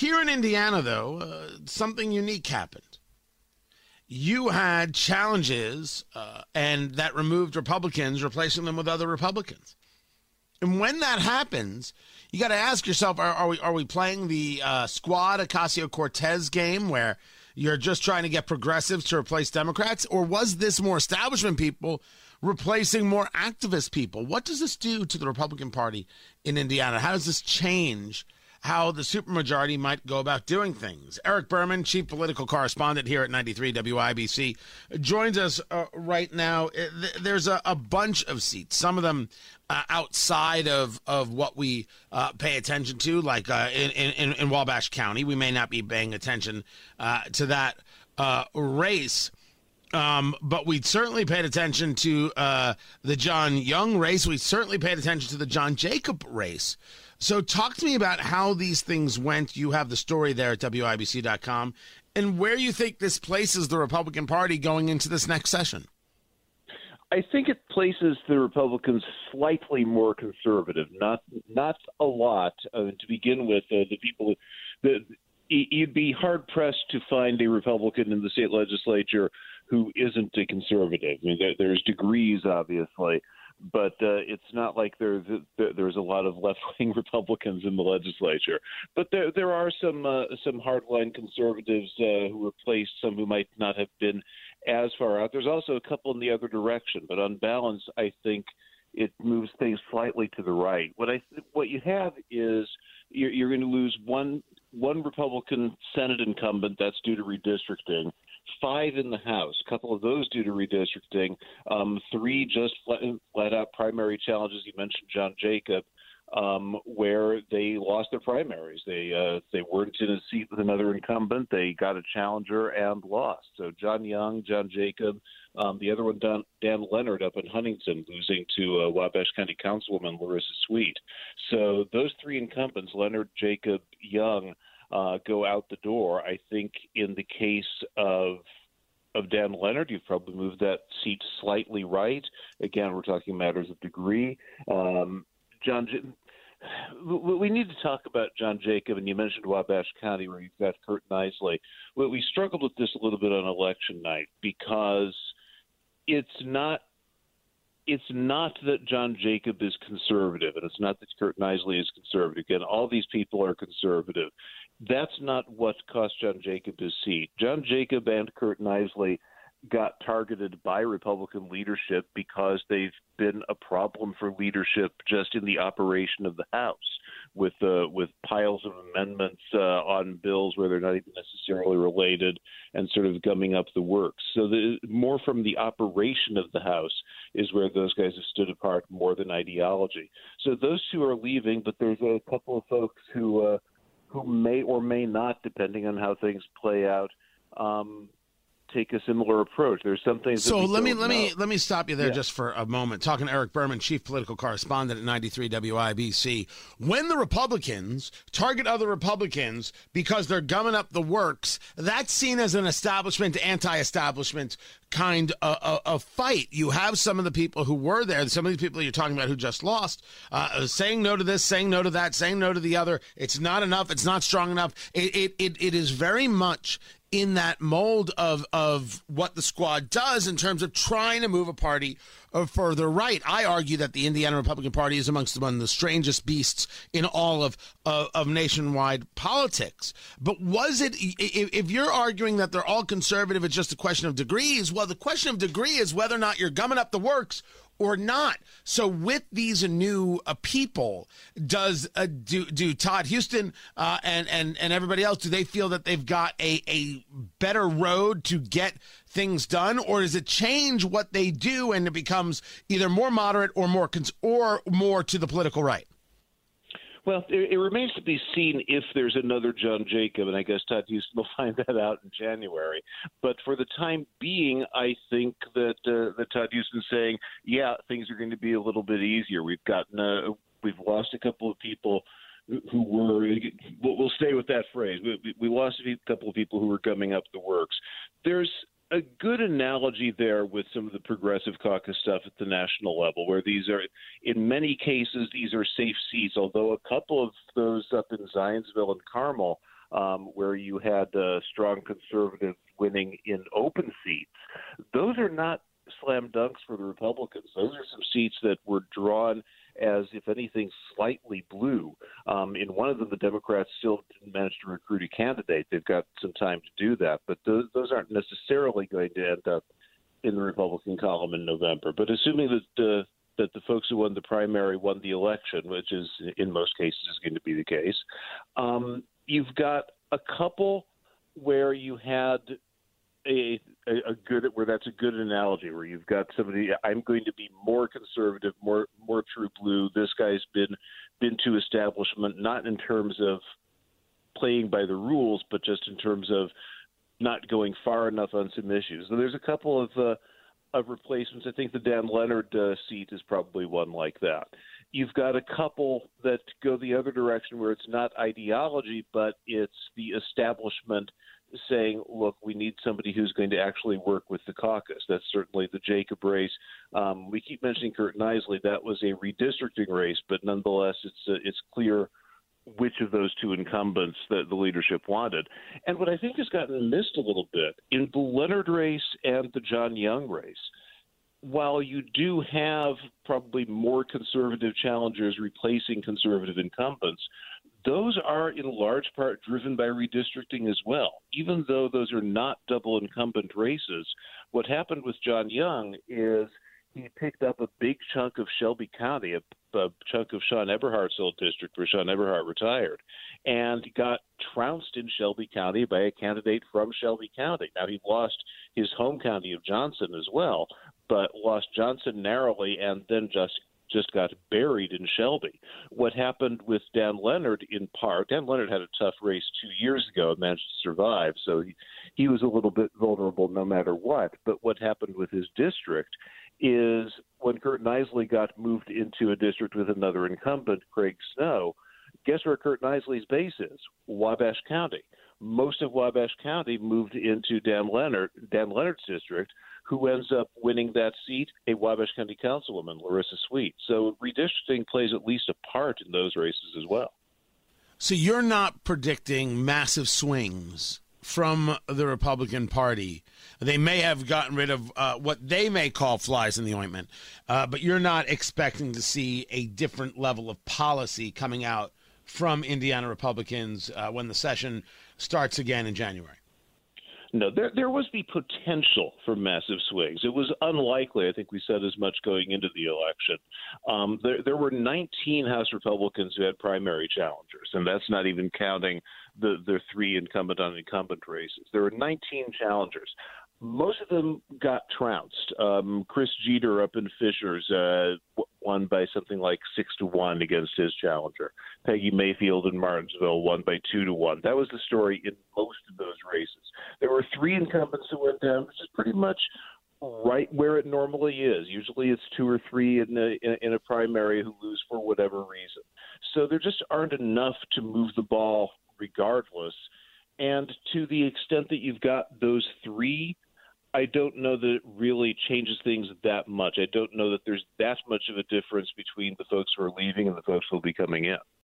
Here in Indiana, though, uh, something unique happened. You had challenges, uh, and that removed Republicans, replacing them with other Republicans. And when that happens, you got to ask yourself: Are, are, we are we playing the uh, squad Ocasio Cortez game where you're just trying to get progressives to replace Democrats, or was this more establishment people replacing more activist people? What does this do to the Republican Party in Indiana? How does this change? How the supermajority might go about doing things. Eric Berman, chief political correspondent here at 93 WIBC, joins us uh, right now. Uh, there's a, a, bunch of seats, some of them uh, outside of, of what we uh, pay attention to, like uh, in, in, in, Wabash County. We may not be paying attention uh, to that race. Um, but we certainly paid attention to the John Young race. We certainly paid attention to the John Jacob race. So, talk to me about how these things went. You have the story there at WIBC.com and where you think this places the Republican Party going into this next session. I think it places the Republicans slightly more conservative, not not a lot uh, to begin with. Uh, the people that you'd be hard pressed to find a Republican in the state legislature who isn't a conservative. I mean, there, there's degrees, obviously, it's not like there's there's a lot of left wing Republicans in the legislature. But there there are some uh, some hardline conservatives uh, who replaced some who might not have been as far out. There's also a couple in the other direction, but on balance, I think it moves things slightly to the right. What I what you have is you're, you're going to lose one one Republican Senate incumbent that's due to redistricting, five in the House, a couple of those due to redistricting, um, three just let, let out primary challenges. You mentioned John Jacob. Um, where they lost their primaries. They uh, they weren't in a seat with another incumbent. They got a challenger and lost. So John Young, John Jacob, um, the other one Dan, Dan Leonard up in Huntington, losing to uh, Wabash County Councilwoman Lorissa Sweet. So those three incumbents, Leonard, Jacob, Young, uh, go out the door. I think in the case of of Dan Leonard, you've probably moved that seat slightly right. Again, we're talking matters of degree. Um, John, we need to talk about John Jacob, and you mentioned Wabash County, where you've got Curt Nisly. We struggled with this a little bit on election night because it's not it's not that John Jacob is conservative, and it's not that Curt Nisly is conservative. Again, all these people are conservative. That's not what cost John Jacob his seat. John Jacob and Curt Nisly got targeted by Republican leadership because they've been a problem for leadership just in the operation of the House with uh, with piles of amendments uh, on bills where they're not even necessarily related and sort of gumming up the works. So the more from the operation of the House is where those guys have stood apart more than ideology. So those two are leaving, but there's a couple of folks who uh, who may or may not, depending on how things play out. Um, take a similar approach. There's some something. So let me let know. me let me stop you there yeah. just for a moment. Talking to Eric Berman, chief political correspondent at 93 WIBC. When the Republicans target other Republicans because they're gumming up the works, that's seen as an establishment anti-establishment kind of, of, of, fight. You have some of the people who were there, some of these people you're talking about who just lost, uh, saying no to this, saying no to that, saying no to the other. It's not enough. It's not strong enough. It, it, it, it is very much in that mold of of what the squad does in terms of trying to move a party uh, further right. I argue that the Indiana Republican Party is amongst one of the strangest beasts in all of of, of nationwide politics. But was it if, if you're arguing that they're all conservative, it's just a question of degrees? Well, the question of degree is whether or not you're gumming up the works or not. So with these new uh, people, does uh, do do Todd Huston uh, and and and everybody else do they feel that they've got a a better road to get things done, or does it change what they do and it becomes either more moderate or more cons- or more to the political right? Well, it, it, remains to be seen if there's another John Jacob, and I guess Todd Huston will find that out in January. But for the time being, I think that uh, that Todd Huston's saying, yeah, things are going to be a little bit easier. We've gotten, uh, we've lost a couple of people who were we'll stay with that phrase. We, lost a couple of people who were gumming up the works. There's a good analogy there with some of the progressive caucus stuff at the national level, where these are, in many cases, these are safe seats. Although a couple of those up in Zionsville and Carmel um, where you had uh, strong conservatives winning in open seats. Those are not slam dunks for the Republicans. Those are some seats that were drawn as, if anything, slightly blue. Um, in one of them, the Democrats still didn't manage to recruit a candidate. They've got some time to do that, but those, those aren't necessarily going to end up in the Republican column in November. But assuming that that the folks who won the primary won the election, which is in most cases is going to be the case, um, you've got a couple where you had a, a, a good where that's a good analogy where you've got somebody I'm going to be more conservative, more more true blue. This guy's been been to establishment, not in terms of playing by the rules, but just in terms of not going far enough on some issues. So there's a couple of uh, of replacements. I think the Dan Leonard uh, seat is probably one like that. You've got a couple that go the other direction where it's not ideology, but it's the establishment saying, look, we need somebody who's going to actually work with the caucus. That's certainly the Jacob race. Um, we keep mentioning Curt Nisly. That was a redistricting race, but nonetheless, it's uh, it's clear which of those two incumbents that the leadership wanted. And what I think has gotten missed a little bit in the Leonard race and the John Young race, while you do have probably more conservative challengers replacing conservative incumbents, those are in large part driven by redistricting as well. Even though those are not double incumbent races, what happened with John Young is he picked up a big chunk of Shelby County, a, a chunk of Sean Eberhart's old district where Sean Eberhart retired, and got trounced in Shelby County by a candidate from Shelby County. Now he lost his home county of Johnson as well, but lost Johnson narrowly and then just just got buried in Shelby. What happened with Dan Leonard in part, Dan Leonard had a tough race two years ago and managed to survive, so he, he was a little bit vulnerable no matter what. But what happened with his district is when Curt Nisly got moved into a district with another incumbent, Craig Snow, guess where Curt Nisly's base is? Wabash County. Most of Wabash County moved into Dan Leonard, Dan Leonard's district, who ends up winning that seat? A Wabash County councilwoman, Lorissa Sweet. So redistricting plays at least a part in those races as well. So you're not predicting massive swings from the Republican Party. They may have gotten rid of uh, what they may call flies in the ointment, uh, but you're not expecting to see a different level of policy coming out from Indiana Republicans uh, when the session starts again in January. No, there there was the potential for massive swings. It was unlikely. I think we said as much going into the election. Um, there there were 19 House Republicans who had primary challengers, and that's not even counting the the three incumbent on incumbent races. There were 19 challengers. Most of them got trounced. Um, Chris Jeter up in Fishers uh, won by something like six to one against his challenger. Peggy Mayfield in Martinsville won by two to one. That was the story in most of those races. There were three incumbents who went down, which is pretty much right where it normally is. Usually it's two or three in a, in a primary who lose for whatever reason. So there just aren't enough to move the ball regardless. And to the extent that you've got those three I don't know that it really changes things that much. I don't know that there's that much of a difference between the folks who are leaving and the folks who will be coming in.